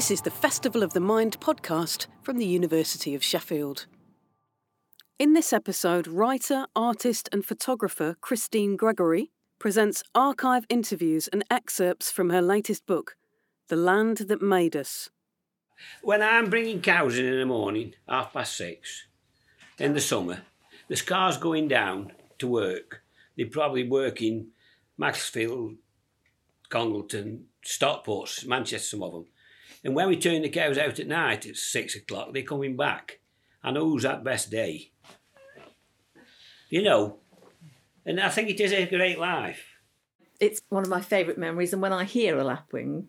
This is the Festival of the Mind podcast from the University of Sheffield. In this episode, writer, artist, and photographer Christine Gregory presents archive interviews and excerpts from her latest book, The Land That Made Us. When I'm bringing cows in in the morning, half past six, in the summer, the cars going down to work. They're probably working Macclesfield, Congleton, Stockport, Manchester, some of them. And when we turn the cows out at night, it's six o'clock, they're coming back. Know who's that best day. You know, and I think it is a great life. It's one of my favourite memories, and when I hear a lapwing,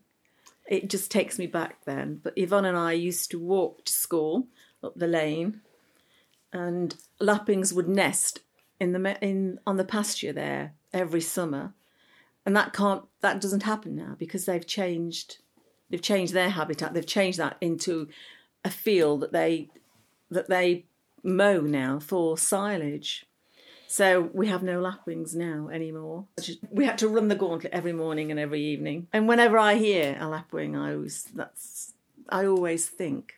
it just takes me back then. But Yvonne and I used to walk to school up the lane, and lapwings would nest in the in on the pasture there every summer, and that can't that doesn't happen now because they've changed they've changed their habitat. They've changed that into a field that they that they mow now for silage. So we have no lapwings now anymore. We had to run the gauntlet every morning and every evening. And whenever I hear a lapwing, I always that's I always think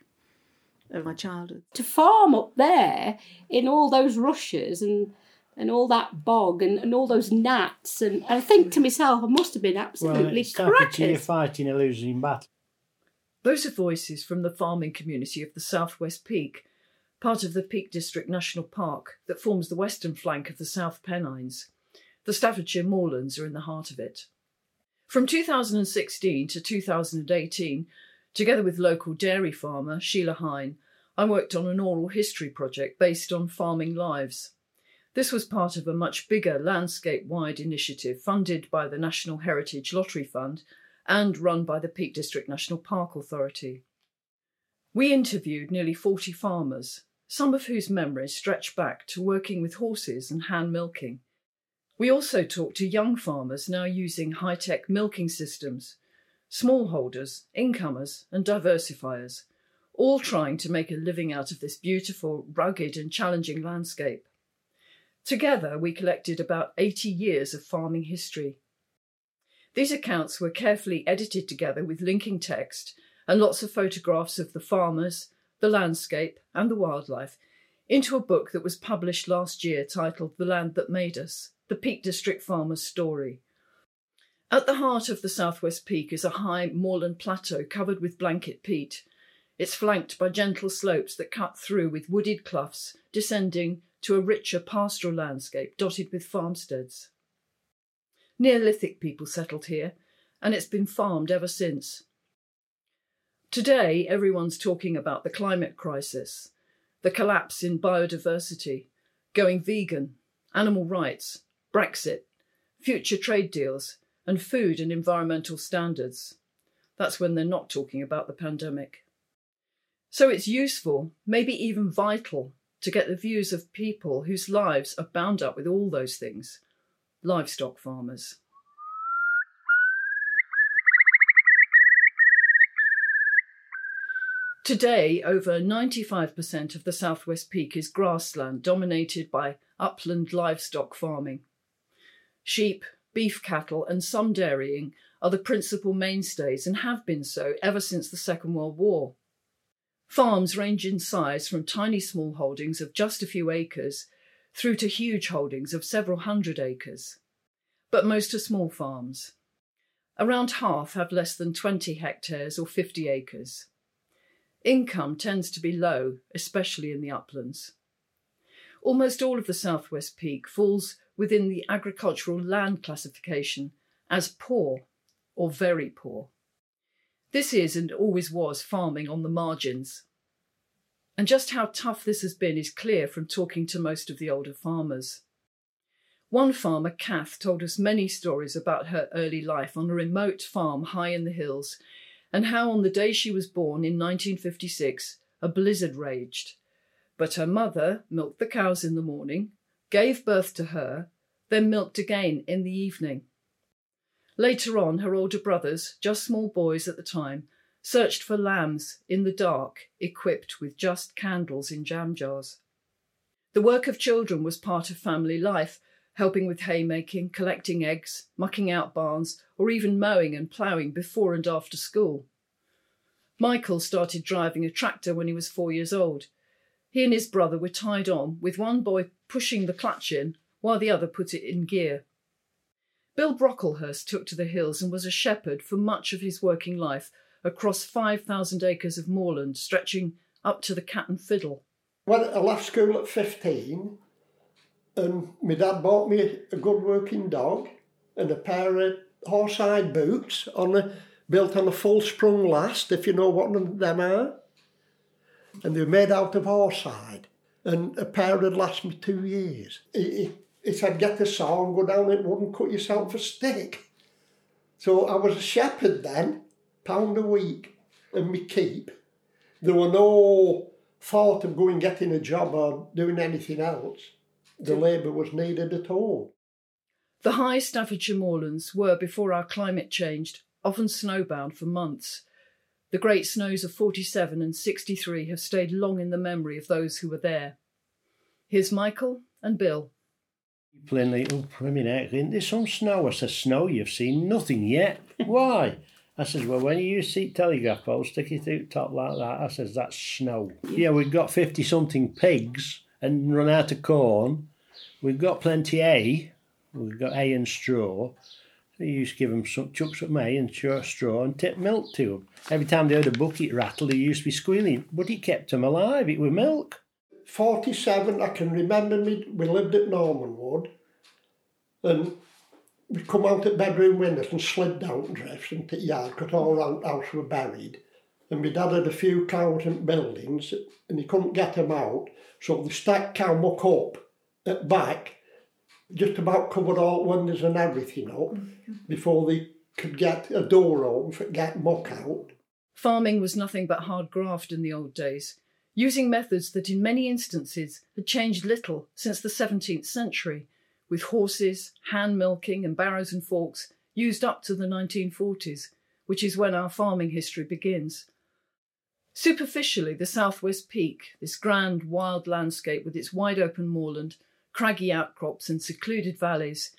of my childhood. To farm up there in all those rushes and and all that bog and, and all those gnats and, I think to myself I must have been absolutely well, it's you're fighting a losing battle. Those are voices from the farming community of the Southwest Peak part of the Peak District National Park that forms the western flank of the South Pennines. The Staffordshire moorlands are in the heart of it. From 2016 to 2018, together with local dairy farmer Sheila Hine, I worked on an oral history project based on farming lives. This was part of a much bigger landscape wide initiative funded by the National Heritage Lottery Fund and run by the Peak District National Park Authority. We interviewed nearly 40 farmers, some of whose memories stretch back to working with horses and hand milking. We also talked to young farmers now using high tech milking systems, smallholders, incomers, and diversifiers, all trying to make a living out of this beautiful, rugged, and challenging landscape. Together, we collected about 80 years of farming history. These accounts were carefully edited together with linking text and lots of photographs of the farmers, the landscape, and the wildlife into a book that was published last year titled The Land That Made Us The Peak District Farmer's Story. At the heart of the Southwest Peak is a high moorland plateau covered with blanket peat. It's flanked by gentle slopes that cut through with wooded cloughs, descending to a richer pastoral landscape dotted with farmsteads. Neolithic people settled here, and it's been farmed ever since. Today, everyone's talking about the climate crisis, the collapse in biodiversity, going vegan, animal rights, Brexit, future trade deals, and food and environmental standards. That's when they're not talking about the pandemic. So it's useful, maybe even vital, to get the views of people whose lives are bound up with all those things livestock farmers. Today, over 95% of the Southwest Peak is grassland dominated by upland livestock farming. Sheep, beef cattle, and some dairying are the principal mainstays and have been so ever since the Second World War. Farms range in size from tiny small holdings of just a few acres through to huge holdings of several hundred acres. But most are small farms. Around half have less than 20 hectares or 50 acres. Income tends to be low, especially in the uplands. Almost all of the Southwest Peak falls within the agricultural land classification as poor or very poor. This is and always was farming on the margins. And just how tough this has been is clear from talking to most of the older farmers. One farmer, Kath, told us many stories about her early life on a remote farm high in the hills and how on the day she was born in 1956, a blizzard raged. But her mother milked the cows in the morning, gave birth to her, then milked again in the evening. Later on, her older brothers, just small boys at the time, searched for lambs in the dark, equipped with just candles in jam jars. The work of children was part of family life, helping with haymaking, collecting eggs, mucking out barns, or even mowing and ploughing before and after school. Michael started driving a tractor when he was four years old. He and his brother were tied on, with one boy pushing the clutch in while the other put it in gear. Bill Brocklehurst took to the hills and was a shepherd for much of his working life across 5,000 acres of moorland stretching up to the Cat and Fiddle. When I left school at 15, and my dad bought me a good working dog and a pair of horse-hide boots on a, built on a full sprung last, if you know what them are. And they were made out of horsehide. And a pair would last me two years. He said, get the saw and go down it wouldn't cut yourself a stick. So I was a shepherd then, pound a week, and me keep. There were no thought of going getting a job or doing anything else. The labour was needed at all. The high Staffordshire moorlands were, before our climate changed, often snowbound for months. The great snows of 47 and 63 have stayed long in the memory of those who were there. Here's Michael and Bill. Playing little women oh, out, there's some snow. I says, snow, you've seen nothing yet. Why? I says, well, when you see telegraph poles, sticking it out top like that. I says, that's snow. Yeah, we've got 50 something pigs and run out of corn. We've got plenty hay. We've got hay and straw. They used to give them some chunks of hay and straw and tip milk to them. Every time they heard a bucket rattle, they used to be squealing, but it kept them alive. It was milk. 47, I can remember me, we lived at Normanwood, and we'd come out at bedroom windows and slid down drifts into the yard because all around the house were buried. And my dad had a few cows and buildings and he couldn't get them out, so they stacked cow muck up at back, just about covered all windows and everything up oh before they could get a door open for get muck out. Farming was nothing but hard graft in the old days, using methods that in many instances had changed little since the 17th century, with horses, hand milking, and barrows and forks used up to the 1940s, which is when our farming history begins. Superficially, the southwest peak, this grand wild landscape with its wide open moorland, craggy outcrops, and secluded valleys,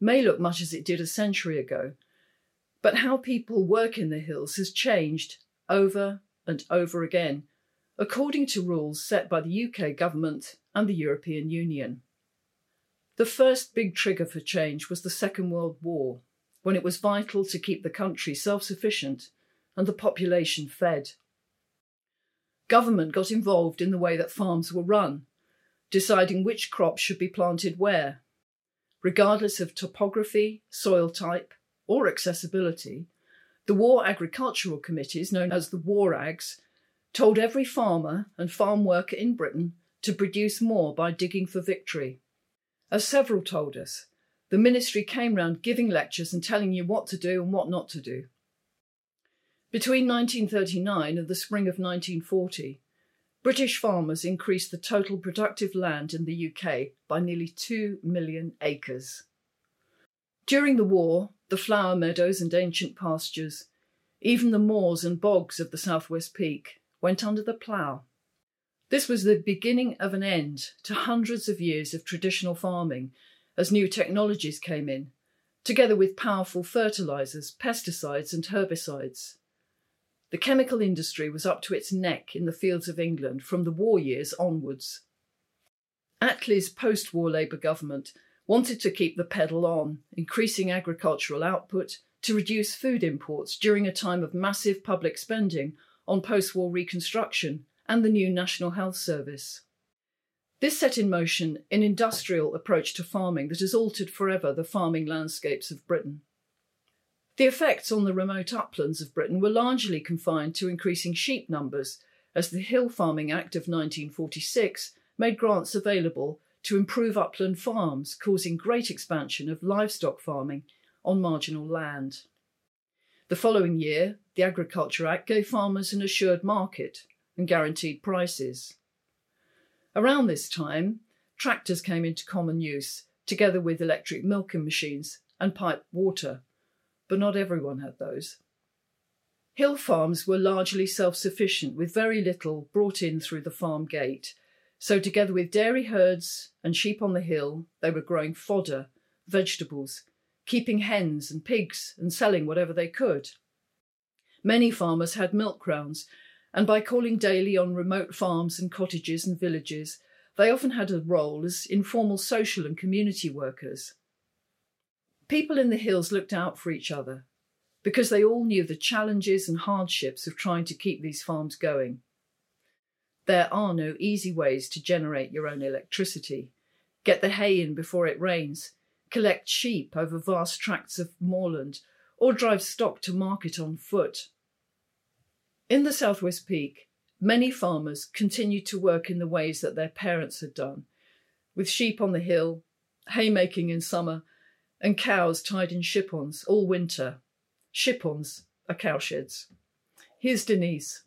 may look much as it did a century ago. But how people work in the hills has changed over and over again, according to rules set by the UK government and the European Union. The first big trigger for change was the Second World War, when it was vital to keep the country self sufficient and the population fed. Government got involved in the way that farms were run, deciding which crops should be planted where. Regardless of topography, soil type, or accessibility, the War Agricultural Committees, known as the WARAGs, told every farmer and farm worker in Britain to produce more by digging for victory. As several told us, the ministry came round giving lectures and telling you what to do and what not to do. Between 1939 and the spring of 1940, British farmers increased the total productive land in the UK by nearly 2 million acres. During the war, the flower meadows and ancient pastures, even the moors and bogs of the southwest peak, went under the plough. This was the beginning of an end to hundreds of years of traditional farming as new technologies came in, together with powerful fertilisers, pesticides, and herbicides. The chemical industry was up to its neck in the fields of England from the war years onwards. Attlee's post war Labour government wanted to keep the pedal on, increasing agricultural output to reduce food imports during a time of massive public spending on post war reconstruction and the new National Health Service. This set in motion an industrial approach to farming that has altered forever the farming landscapes of Britain. The effects on the remote uplands of Britain were largely confined to increasing sheep numbers, as the Hill Farming Act of 1946 made grants available to improve upland farms, causing great expansion of livestock farming on marginal land. The following year, the Agriculture Act gave farmers an assured market and guaranteed prices. Around this time, tractors came into common use, together with electric milking machines and piped water but not everyone had those. Hill farms were largely self sufficient, with very little brought in through the farm gate. So, together with dairy herds and sheep on the hill, they were growing fodder, vegetables, keeping hens and pigs, and selling whatever they could. Many farmers had milk rounds, and by calling daily on remote farms and cottages and villages, they often had a role as informal social and community workers. People in the hills looked out for each other because they all knew the challenges and hardships of trying to keep these farms going. There are no easy ways to generate your own electricity, get the hay in before it rains, collect sheep over vast tracts of moorland, or drive stock to market on foot. In the Southwest Peak, many farmers continued to work in the ways that their parents had done, with sheep on the hill, haymaking in summer, and cows tied in shippons all winter. Shippons are cowsheds. Here's Denise.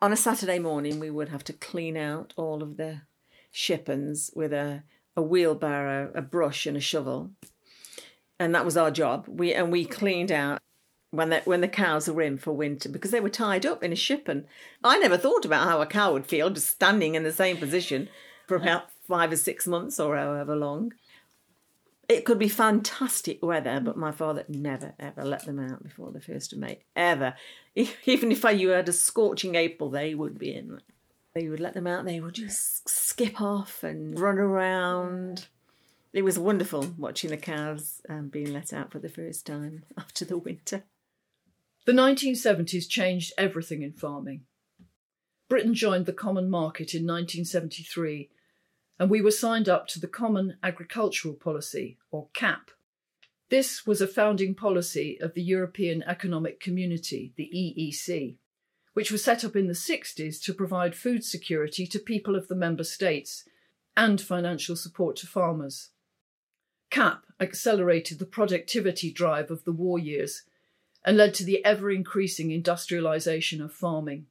On a Saturday morning, we would have to clean out all of the shippons with a, a wheelbarrow, a brush, and a shovel, and that was our job. We and we cleaned out when the when the cows were in for winter because they were tied up in a ship. And I never thought about how a cow would feel just standing in the same position for about five or six months or however long. It could be fantastic weather, but my father never ever let them out before the first of May. Ever. Even if I, you had a scorching April, they would be in. They would let them out, they would just skip off and run around. It was wonderful watching the cows um, being let out for the first time after the winter. The 1970s changed everything in farming. Britain joined the Common Market in 1973 and we were signed up to the Common Agricultural Policy, or CAP. This was a founding policy of the European Economic Community, the EEC, which was set up in the 60s to provide food security to people of the member states and financial support to farmers. CAP accelerated the productivity drive of the war years and led to the ever increasing industrialisation of farming.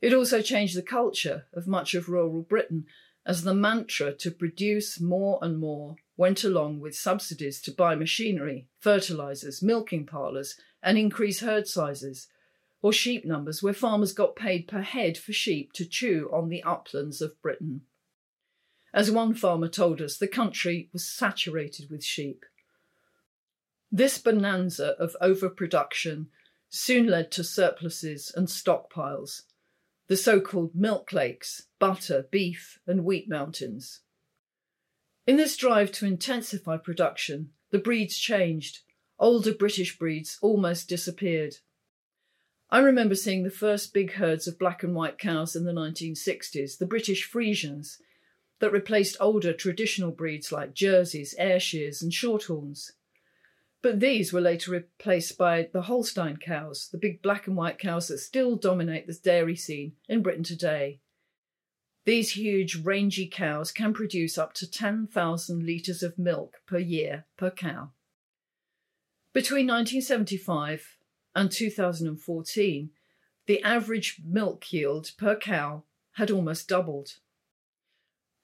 It also changed the culture of much of rural Britain as the mantra to produce more and more went along with subsidies to buy machinery, fertilisers, milking parlours, and increase herd sizes, or sheep numbers where farmers got paid per head for sheep to chew on the uplands of Britain. As one farmer told us, the country was saturated with sheep. This bonanza of overproduction soon led to surpluses and stockpiles, the so called milk lakes, butter, beef, and wheat mountains. In this drive to intensify production, the breeds changed. Older British breeds almost disappeared. I remember seeing the first big herds of black and white cows in the 1960s, the British Friesians, that replaced older traditional breeds like Jerseys, Ayrshires, and Shorthorns. But these were later replaced by the Holstein cows, the big black and white cows that still dominate the dairy scene in Britain today. These huge, rangy cows can produce up to 10,000 litres of milk per year per cow. Between 1975 and 2014, the average milk yield per cow had almost doubled.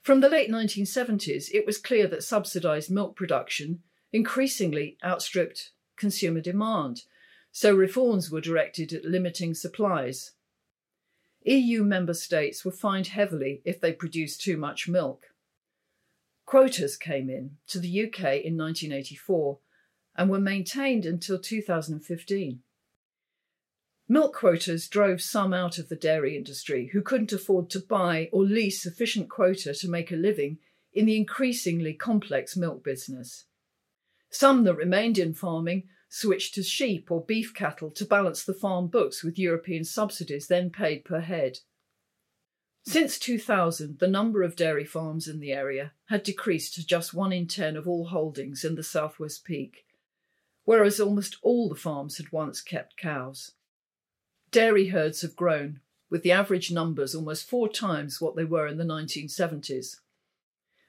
From the late 1970s, it was clear that subsidised milk production increasingly outstripped consumer demand, so reforms were directed at limiting supplies. EU member states were fined heavily if they produced too much milk. Quotas came in to the UK in 1984 and were maintained until 2015. Milk quotas drove some out of the dairy industry who couldn't afford to buy or lease sufficient quota to make a living in the increasingly complex milk business. Some that remained in farming switched to sheep or beef cattle to balance the farm books with European subsidies then paid per head. Since 2000, the number of dairy farms in the area had decreased to just one in ten of all holdings in the Southwest Peak, whereas almost all the farms had once kept cows. Dairy herds have grown, with the average numbers almost four times what they were in the 1970s.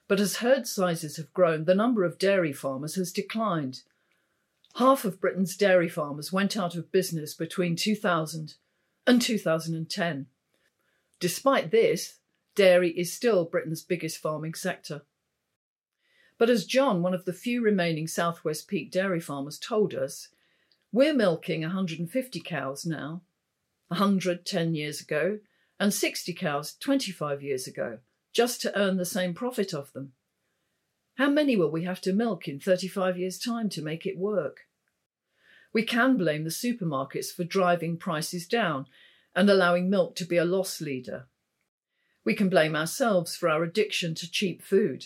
But as herd sizes have grown, the number of dairy farmers has declined. Half of Britain's dairy farmers went out of business between 2000 and 2010. Despite this, dairy is still Britain's biggest farming sector. But as John, one of the few remaining Southwest Peak dairy farmers, told us, we're milking 150 cows now, 100 10 years ago, and 60 cows 25 years ago just to earn the same profit of them. How many will we have to milk in 35 years' time to make it work? We can blame the supermarkets for driving prices down and allowing milk to be a loss leader. We can blame ourselves for our addiction to cheap food.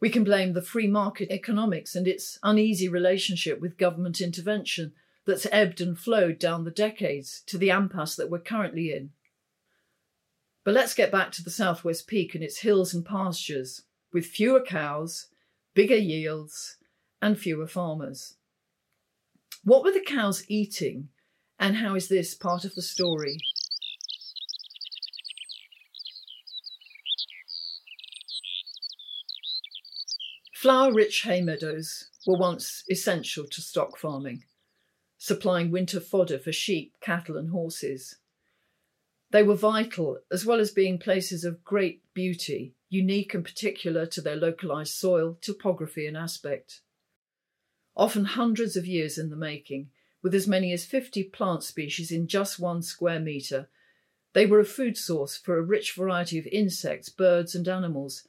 We can blame the free market economics and its uneasy relationship with government intervention that's ebbed and flowed down the decades to the impasse that we're currently in. But let's get back to the Southwest Peak and its hills and pastures, with fewer cows, bigger yields, and fewer farmers. What were the cows eating, and how is this part of the story? Flower rich hay meadows were once essential to stock farming, supplying winter fodder for sheep, cattle, and horses. They were vital, as well as being places of great beauty, unique and particular to their localised soil, topography, and aspect. Often hundreds of years in the making, with as many as 50 plant species in just one square metre, they were a food source for a rich variety of insects, birds, and animals,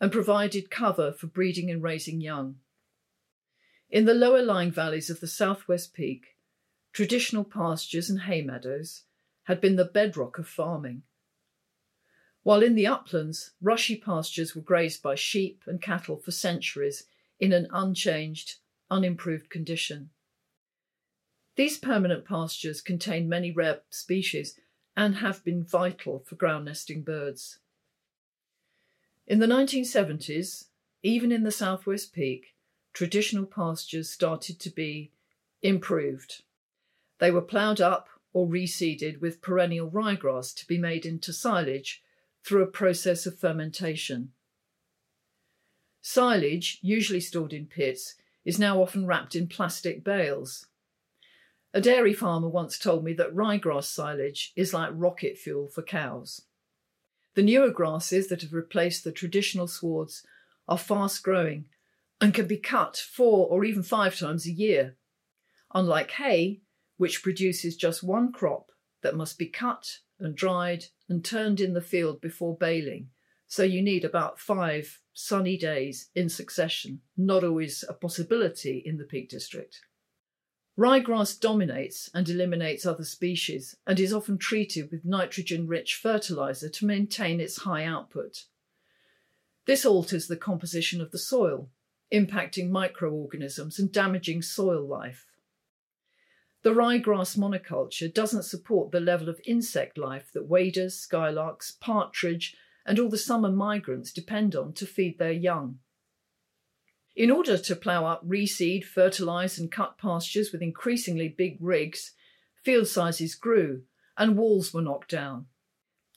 and provided cover for breeding and raising young. In the lower lying valleys of the southwest peak, traditional pastures and hay meadows had been the bedrock of farming. While in the uplands, rushy pastures were grazed by sheep and cattle for centuries in an unchanged, unimproved condition. These permanent pastures contain many rare species and have been vital for ground nesting birds. In the 1970s, even in the Southwest Peak, traditional pastures started to be improved. They were ploughed up or reseeded with perennial ryegrass to be made into silage through a process of fermentation. Silage, usually stored in pits, is now often wrapped in plastic bales. A dairy farmer once told me that ryegrass silage is like rocket fuel for cows. The newer grasses that have replaced the traditional swards are fast growing and can be cut four or even five times a year. Unlike hay, which produces just one crop that must be cut and dried and turned in the field before baling, so you need about five sunny days in succession, not always a possibility in the Peak District. Ryegrass dominates and eliminates other species and is often treated with nitrogen rich fertiliser to maintain its high output. This alters the composition of the soil, impacting microorganisms and damaging soil life. The ryegrass monoculture doesn't support the level of insect life that waders, skylarks, partridge, and all the summer migrants depend on to feed their young. In order to plough up, reseed, fertilise, and cut pastures with increasingly big rigs, field sizes grew and walls were knocked down.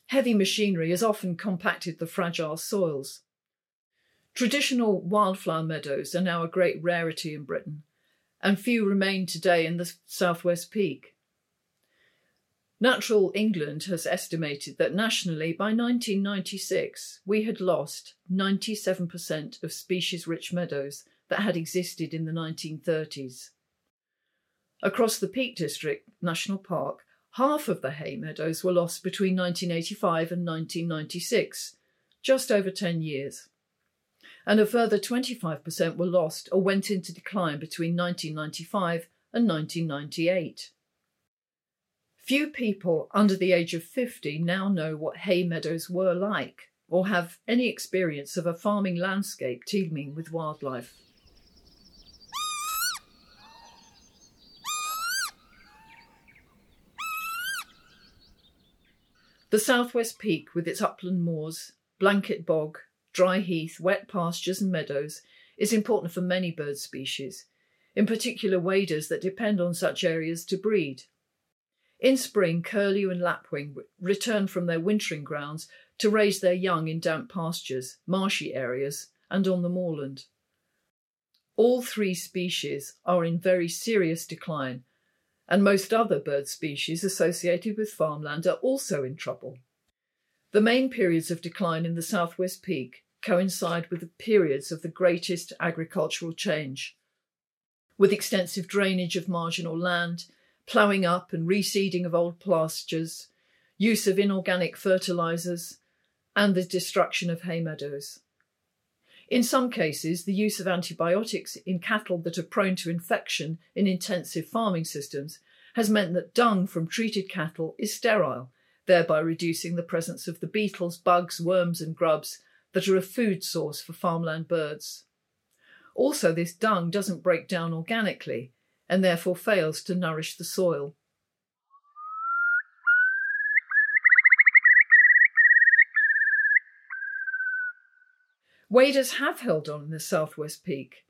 Heavy machinery has often compacted the fragile soils. Traditional wildflower meadows are now a great rarity in Britain, and few remain today in the southwest peak. Natural England has estimated that nationally by 1996 we had lost 97% of species rich meadows that had existed in the 1930s. Across the Peak District National Park, half of the hay meadows were lost between 1985 and 1996, just over 10 years. And a further 25% were lost or went into decline between 1995 and 1998. Few people under the age of 50 now know what hay meadows were like or have any experience of a farming landscape teeming with wildlife. The southwest peak, with its upland moors, blanket bog, dry heath, wet pastures, and meadows, is important for many bird species, in particular waders that depend on such areas to breed. In spring, curlew and lapwing return from their wintering grounds to raise their young in damp pastures, marshy areas, and on the moorland. All three species are in very serious decline, and most other bird species associated with farmland are also in trouble. The main periods of decline in the southwest peak coincide with the periods of the greatest agricultural change, with extensive drainage of marginal land ploughing up and reseeding of old pastures, use of inorganic fertilisers, and the destruction of hay meadows. In some cases, the use of antibiotics in cattle that are prone to infection in intensive farming systems has meant that dung from treated cattle is sterile, thereby reducing the presence of the beetles, bugs, worms, and grubs that are a food source for farmland birds. Also, this dung doesn't break down organically and therefore fails to nourish the soil. Waders have held on in the southwest peak,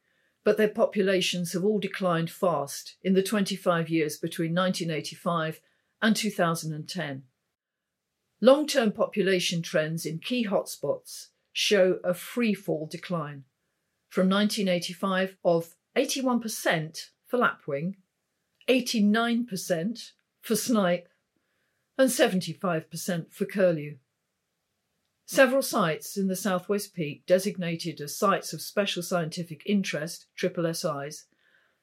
but their populations have all declined fast in the 25 years between 1985 and 2010. Long term population trends in key hotspots show a free fall decline from 1985 of 81% for lapwing, 89% for snipe, and 75% for curlew. Several sites in the Southwest Peak, designated as sites of special scientific interest, triple SIs,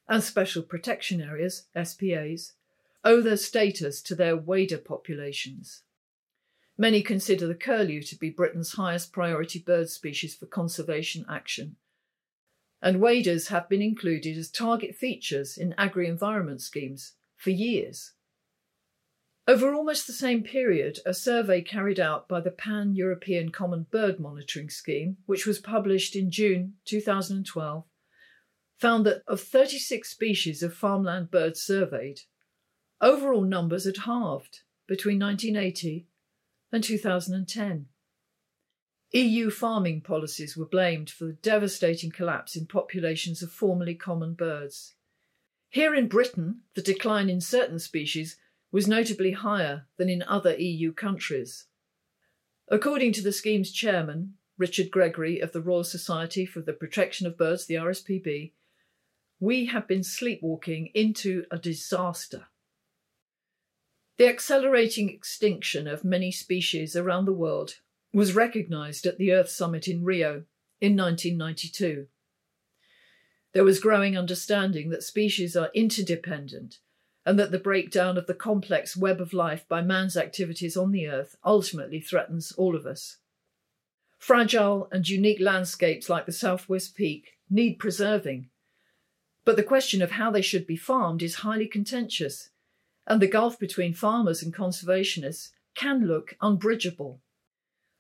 and special protection areas, SPAs, owe their status to their wader populations. Many consider the curlew to be Britain's highest priority bird species for conservation action, and waders have been included as target features in agri environment schemes for years. Over almost the same period, a survey carried out by the Pan European Common Bird Monitoring Scheme, which was published in June 2012, found that of 36 species of farmland birds surveyed, overall numbers had halved between 1980 and 2010. EU farming policies were blamed for the devastating collapse in populations of formerly common birds. Here in Britain, the decline in certain species was notably higher than in other EU countries. According to the scheme's chairman, Richard Gregory of the Royal Society for the Protection of Birds, the RSPB, we have been sleepwalking into a disaster. The accelerating extinction of many species around the world was recognised at the Earth Summit in Rio in 1992. There was growing understanding that species are interdependent and that the breakdown of the complex web of life by man's activities on the earth ultimately threatens all of us. Fragile and unique landscapes like the Southwest Peak need preserving, but the question of how they should be farmed is highly contentious, and the gulf between farmers and conservationists can look unbridgeable.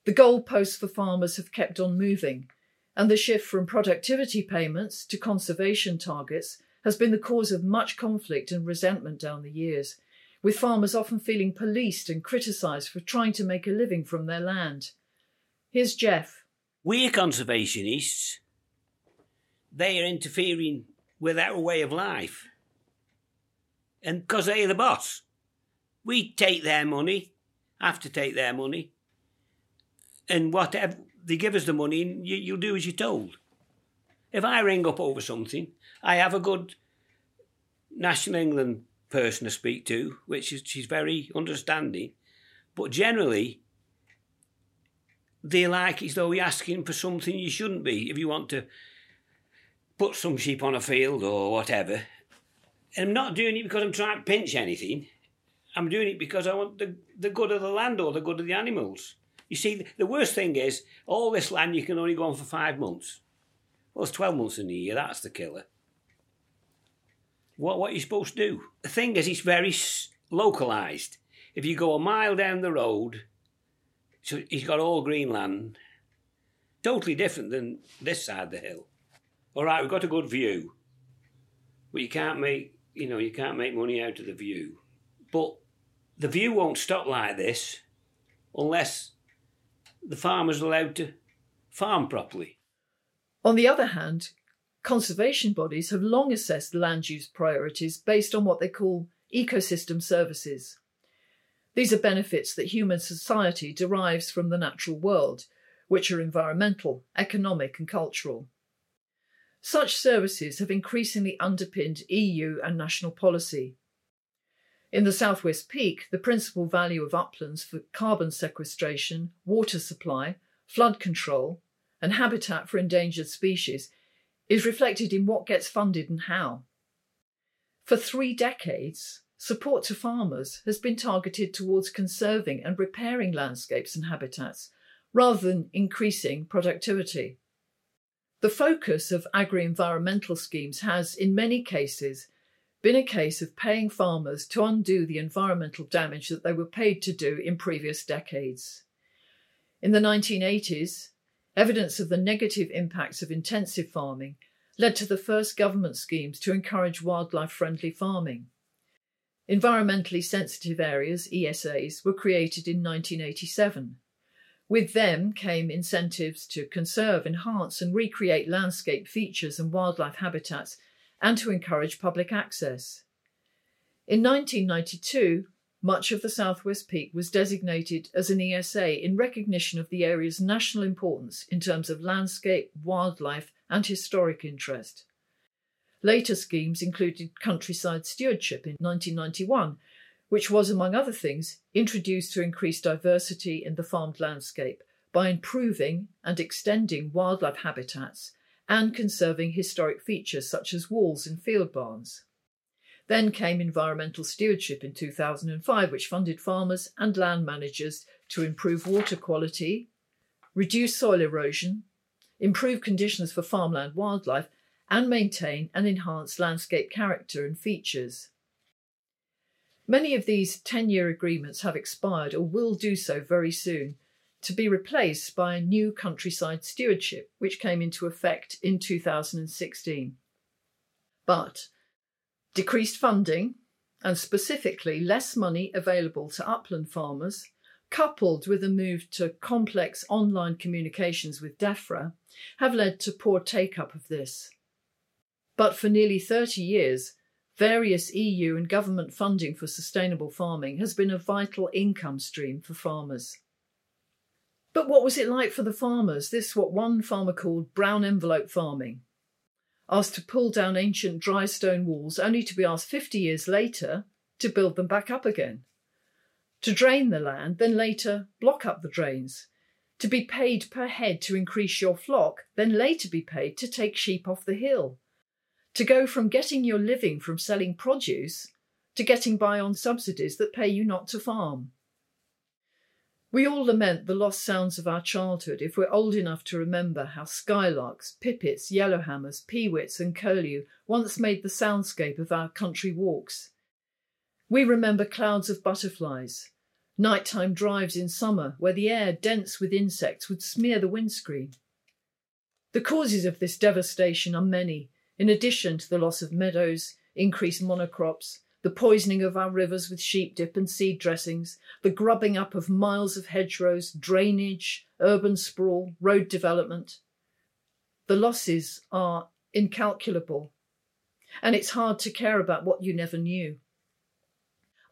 The goalposts for farmers have kept on moving, and the shift from productivity payments to conservation targets has been the cause of much conflict and resentment down the years, with farmers often feeling policed and criticised for trying to make a living from their land. Here's Jeff. We're conservationists. They are interfering with our way of life. And because they're the boss, we take their money, have to take their money, and whatever they give us the money, and you, you'll do as you're told. If I ring up over something, I have a good Natural England person to speak to, which is she's very understanding. But generally, they like as though you're asking for something you shouldn't be. If you want to put some sheep on a field or whatever, and I'm not doing it because I'm trying to pinch anything. I'm doing it because I want the, the good of the land or the good of the animals. You see, the worst thing is, all this land you can only go on for five months. Well, it's 12 months in a year, that's the killer. What, what are you supposed to do? The thing is, it's very localised. If you go a mile down the road, so he's got all green land, totally different than this side of the hill. All right, we've got a good view, but you can't make, you know, you can't make money out of the view. But the view won't stop like this unless the farmer's allowed to farm properly. On the other hand, conservation bodies have long assessed land use priorities based on what they call ecosystem services. These are benefits that human society derives from the natural world, which are environmental, economic, and cultural. Such services have increasingly underpinned EU and national policy. In the Southwest Peak, the principal value of uplands for carbon sequestration, water supply, flood control, and habitat for endangered species is reflected in what gets funded and how. For three decades, support to farmers has been targeted towards conserving and repairing landscapes and habitats rather than increasing productivity. The focus of agri environmental schemes has, in many cases, been a case of paying farmers to undo the environmental damage that they were paid to do in previous decades. In the 1980s, evidence of the negative impacts of intensive farming led to the first government schemes to encourage wildlife friendly farming. Environmentally sensitive areas, ESAs, were created in 1987. With them came incentives to conserve, enhance, and recreate landscape features and wildlife habitats and to encourage public access. In 1992, much of the Southwest Peak was designated as an ESA in recognition of the area's national importance in terms of landscape, wildlife, and historic interest. Later schemes included countryside stewardship in 1991, which was, among other things, introduced to increase diversity in the farmed landscape by improving and extending wildlife habitats and conserving historic features such as walls and field barns. Then came environmental stewardship in 2005, which funded farmers and land managers to improve water quality, reduce soil erosion, improve conditions for farmland wildlife, and maintain and enhance landscape character and features. Many of these 10 year agreements have expired or will do so very soon, to be replaced by a new countryside stewardship, which came into effect in 2016. But decreased funding, and specifically less money available to upland farmers, coupled with a move to complex online communications with DEFRA, have led to poor take up of this. But for nearly 30 years, various EU and government funding for sustainable farming has been a vital income stream for farmers. But what was it like for the farmers? This, what one farmer called brown envelope farming. Asked to pull down ancient dry stone walls, only to be asked 50 years later to build them back up again. To drain the land, then later block up the drains. To be paid per head to increase your flock, then later be paid to take sheep off the hill to go from getting your living from selling produce to getting by on subsidies that pay you not to farm. We all lament the lost sounds of our childhood if we're old enough to remember how skylarks, pipits, yellowhammers, peewits, and curlew once made the soundscape of our country walks. We remember clouds of butterflies, nighttime drives in summer where the air dense with insects would smear the windscreen. The causes of this devastation are many, in addition to the loss of meadows, increased monocrops, the poisoning of our rivers with sheep dip and seed dressings, the grubbing up of miles of hedgerows, drainage, urban sprawl, road development. The losses are incalculable, and it's hard to care about what you never knew.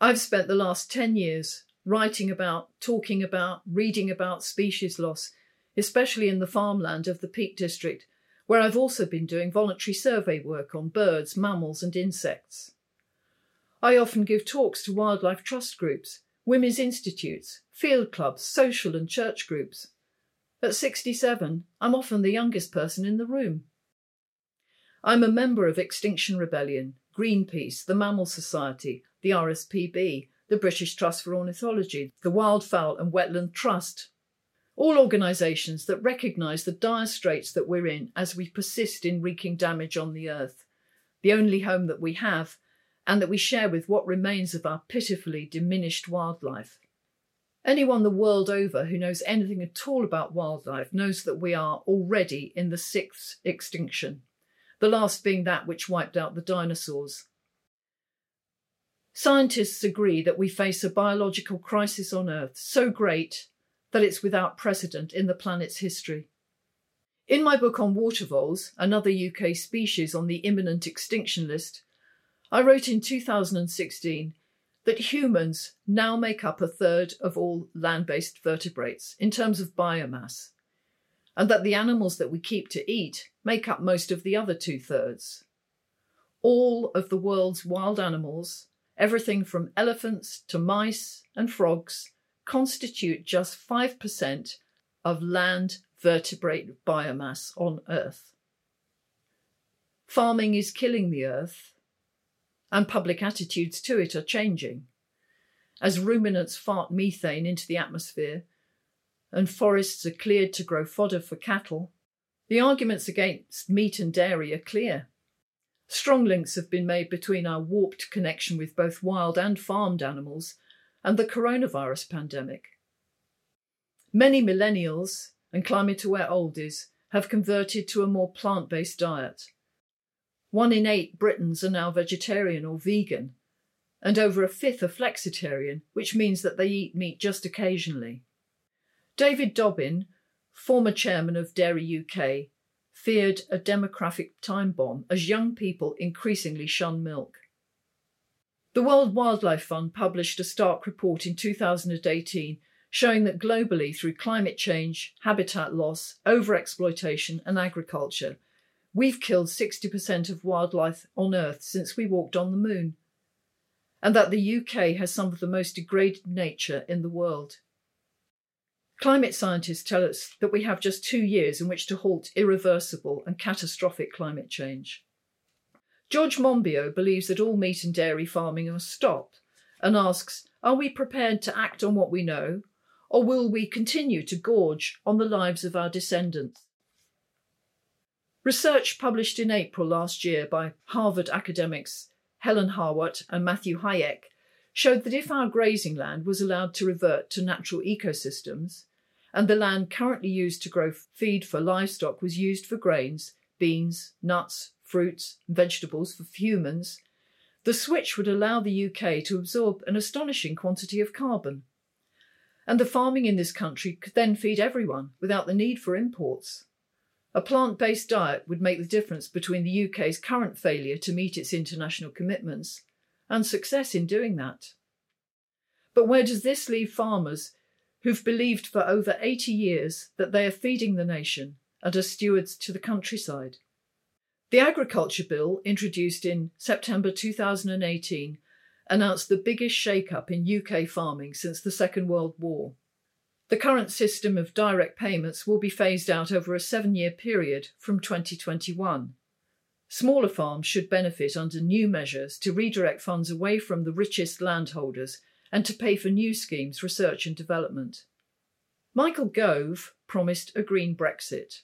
I've spent the last 10 years writing about, talking about, reading about species loss, especially in the farmland of the Peak District, where I've also been doing voluntary survey work on birds, mammals, and insects. I often give talks to wildlife trust groups, women's institutes, field clubs, social and church groups. At 67, I'm often the youngest person in the room. I'm a member of Extinction Rebellion, Greenpeace, the Mammal Society, the RSPB, the British Trust for Ornithology, the Wildfowl and Wetland Trust, all organisations that recognise the dire straits that we're in as we persist in wreaking damage on the earth, the only home that we have, and that we share with what remains of our pitifully diminished wildlife. Anyone the world over who knows anything at all about wildlife knows that we are already in the sixth extinction, the last being that which wiped out the dinosaurs. Scientists agree that we face a biological crisis on Earth so great that it's without precedent in the planet's history. In my book on water voles, another UK species on the imminent extinction list, I wrote in 2016 that humans now make up a third of all land based vertebrates in terms of biomass, and that the animals that we keep to eat make up most of the other two thirds. All of the world's wild animals, everything from elephants to mice and frogs, constitute just 5% of land vertebrate biomass on Earth. Farming is killing the Earth, and public attitudes to it are changing. As ruminants fart methane into the atmosphere, and forests are cleared to grow fodder for cattle, The arguments against meat and dairy are clear. Strong links have been made between our warped connection with both wild and farmed animals and the coronavirus pandemic. Many millennials and climate aware oldies have converted to a more plant based diet. One in eight Britons are now vegetarian or vegan, and over a fifth are flexitarian, which means that they eat meat just occasionally. David Dobbin, former chairman of Dairy UK, feared a demographic time bomb as young people increasingly shun milk. The World Wildlife Fund published a stark report in 2018 showing that globally, through climate change, habitat loss, overexploitation, and agriculture, we've killed 60% of wildlife on Earth since we walked on the moon, and that the UK has some of the most degraded nature in the world. Climate scientists tell us that we have just two years in which to halt irreversible and catastrophic climate change. George Monbiot believes that all meat and dairy farming must stop and asks Are we prepared to act on what we know, or will we continue to gorge on the lives of our descendants? Research published in April last year by Harvard academics Helen Harwatt and Matthew Hayek showed that if our grazing land was allowed to revert to natural ecosystems, and the land currently used to grow feed for livestock was used for grains, beans, nuts, fruits, and vegetables for humans, the switch would allow the UK to absorb an astonishing quantity of carbon. And the farming in this country could then feed everyone without the need for imports. A plant based diet would make the difference between the UK's current failure to meet its international commitments and success in doing that. But where does this leave farmers who've believed for over 80 years that they are feeding the nation and are stewards to the countryside? The Agriculture Bill, introduced in September 2018, announced the biggest shake-up in UK farming since the Second World War. The current system of direct payments will be phased out over a seven year period from 2021. Smaller farms should benefit under new measures to redirect funds away from the richest landholders and to pay for new schemes, research and development. Michael Gove promised a green Brexit,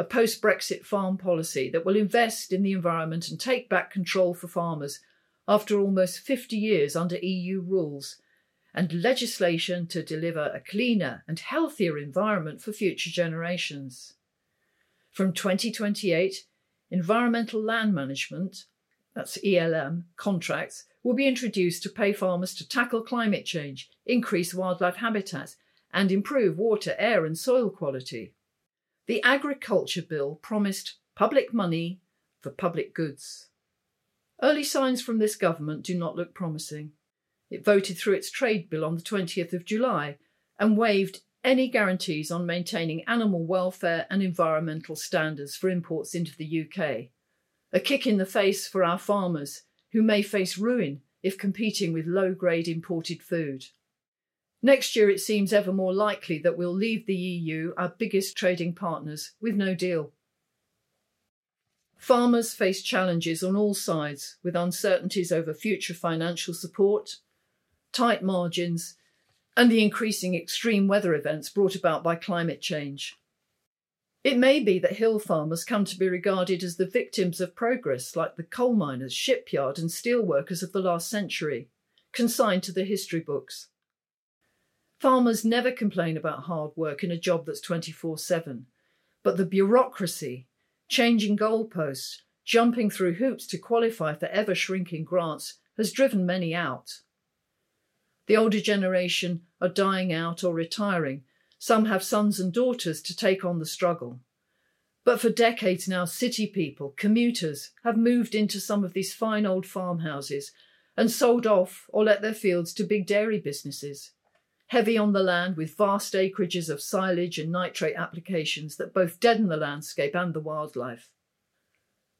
a post Brexit farm policy that will invest in the environment and take back control for farmers after almost 50 years under EU rules, and legislation to deliver a cleaner and healthier environment for future generations. From 2028, environmental land management, that's ELM, contracts will be introduced to pay farmers to tackle climate change, increase wildlife habitats, and improve water, air, and soil quality. The Agriculture Bill promised public money for public goods. Early signs from this government do not look promising. It voted through its trade bill on the 20th of July and waived any guarantees on maintaining animal welfare and environmental standards for imports into the UK. A kick in the face for our farmers, who may face ruin if competing with low grade imported food. Next year, it seems ever more likely that we'll leave the EU, our biggest trading partners, with no deal. Farmers face challenges on all sides, with uncertainties over future financial support, tight margins, and the increasing extreme weather events brought about by climate change. It may be that hill farmers come to be regarded as the victims of progress, like the coal miners, shipyard, and steel workers of the last century, consigned to the history books. Farmers never complain about hard work in a job that's 24 7, but the bureaucracy, changing goalposts, jumping through hoops to qualify for ever shrinking grants has driven many out. The older generation are dying out or retiring. Some have sons and daughters to take on the struggle. But for decades now, city people, commuters, have moved into some of these fine old farmhouses and sold off or let their fields to big dairy businesses. Heavy on the land with vast acreages of silage and nitrate applications that both deaden the landscape and the wildlife.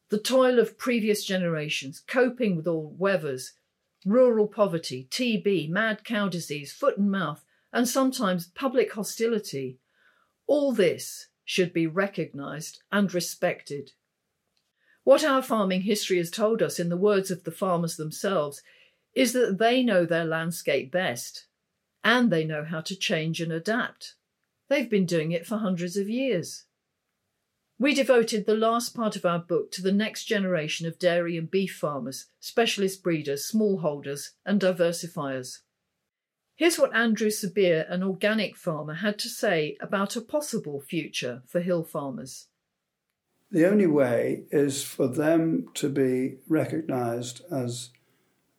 The toil of previous generations, coping with all weathers, rural poverty, TB, mad cow disease, foot and mouth, and sometimes public hostility. All this should be recognised and respected. What our farming history has told us, in the words of the farmers themselves, is that they know their landscape best and they know how to change and adapt. They've been doing it for hundreds of years. We devoted the last part of our book to the next generation of dairy and beef farmers, specialist breeders, smallholders, and diversifiers. Here's what Andrew Sabir, an organic farmer, had to say about a possible future for hill farmers. The only way is for them to be recognised as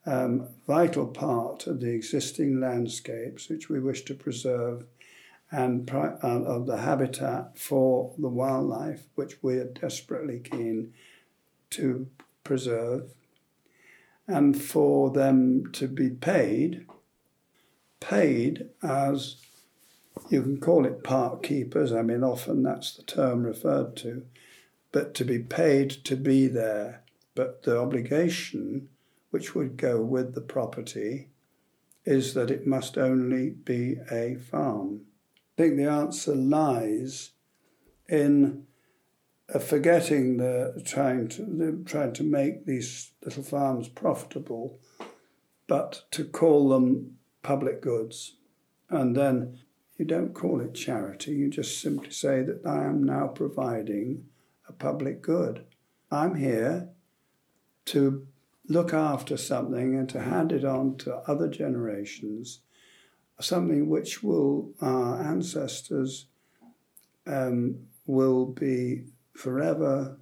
um, vital part of the existing landscapes which we wish to preserve and uh, of the habitat for the wildlife which we are desperately keen to preserve and for them to be paid paid as you can call it park keepers. I mean, often that's the term referred to, but to be paid to be there. But the obligation which would go with the property is that it must only be a farm. I think the answer lies in uh, forgetting the trying to the, trying to make these little farms profitable, but to call them public goods. And then you don't call it charity, you just simply say that I am now providing a public good. I'm here to look after something and to hand it on to other generations, something which will our ancestors um, will be forever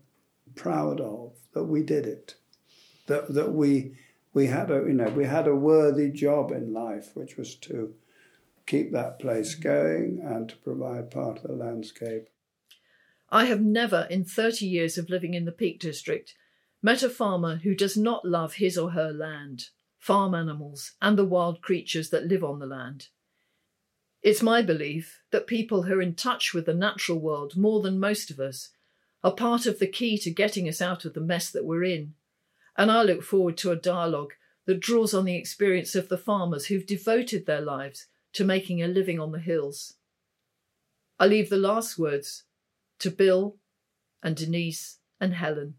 proud of that we did it, that that we we had a you know we had a worthy job in life, which was to keep that place going and to provide part of the landscape. I have never, in 30 years of living in the Peak District, met a farmer who does not love his or her land, farm animals, and the wild creatures that live on the land. It's my belief that people who are in touch with the natural world more than most of us are part of the key to getting us out of the mess that we're in and I look forward to a dialogue that draws on the experience of the farmers who've devoted their lives to making a living on the hills. I leave the last words to Bill and Denise and Helen.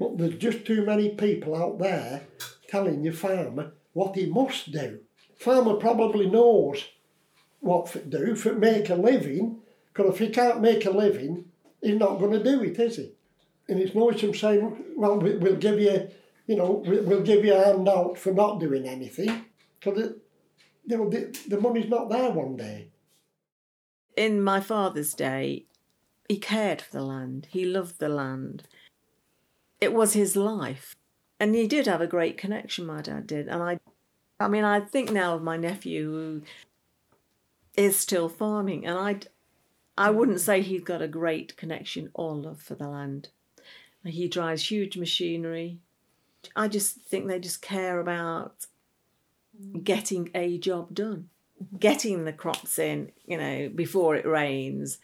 Well, there's just too many people out there telling your farmer what he must do. Farmer probably knows what to do for make a living, because if he can't make a living, he's not going to do it, is he? and it's no them saying, well, we'll give you, you know, we'll give you a handout for not doing anything, because you know, the, the money's not there one day. In my father's day, he cared for the land. He loved the land. It was his life. And he did have a great connection, my dad did. And I I mean, I think now of my nephew who is still farming, and I, I wouldn't say he's got a great connection or love for the land. He drives huge machinery. I just think they just care about getting a job done, getting the crops in, you know, before it rains.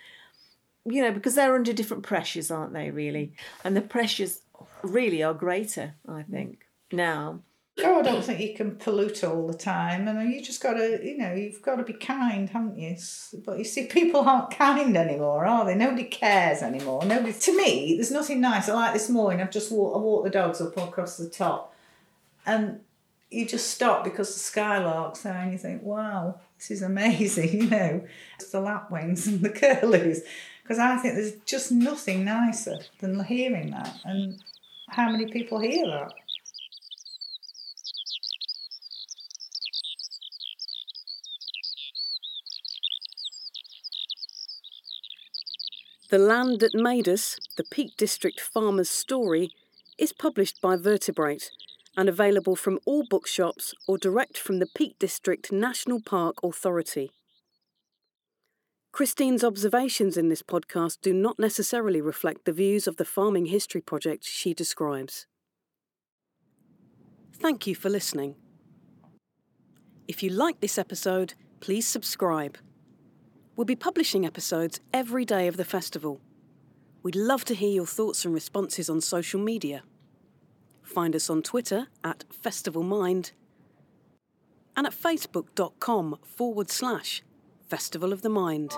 You know, because they're under different pressures, aren't they, really? And the pressures really are greater, I think, now Oh, I don't think you can pollute all the time, and you just got to, you know, you've got to be kind, haven't you? But you see, people aren't kind anymore, are they? Nobody cares anymore. Nobody. To me, there's nothing nice. I like this morning. I've just walked. I walked the dogs up across the top, and you just stop because the skylarks there, and you think, wow, this is amazing. You know, it's the lapwings and the curlews, because I think there's just nothing nicer than hearing that, and how many people hear that? The Land That Made Us, the Peak District Farmer's Story, is published by Vertebrate and available from all bookshops or direct from the Peak District National Park Authority. Christine's observations in this podcast do not necessarily reflect the views of the Farming History Project she describes. Thank you for listening. If you like this episode, please subscribe. We'll be publishing episodes every day of the festival. We'd love to hear your thoughts and responses on social media. Find us on Twitter at Festival Mind and at facebook.com forward slash Festival of the Mind.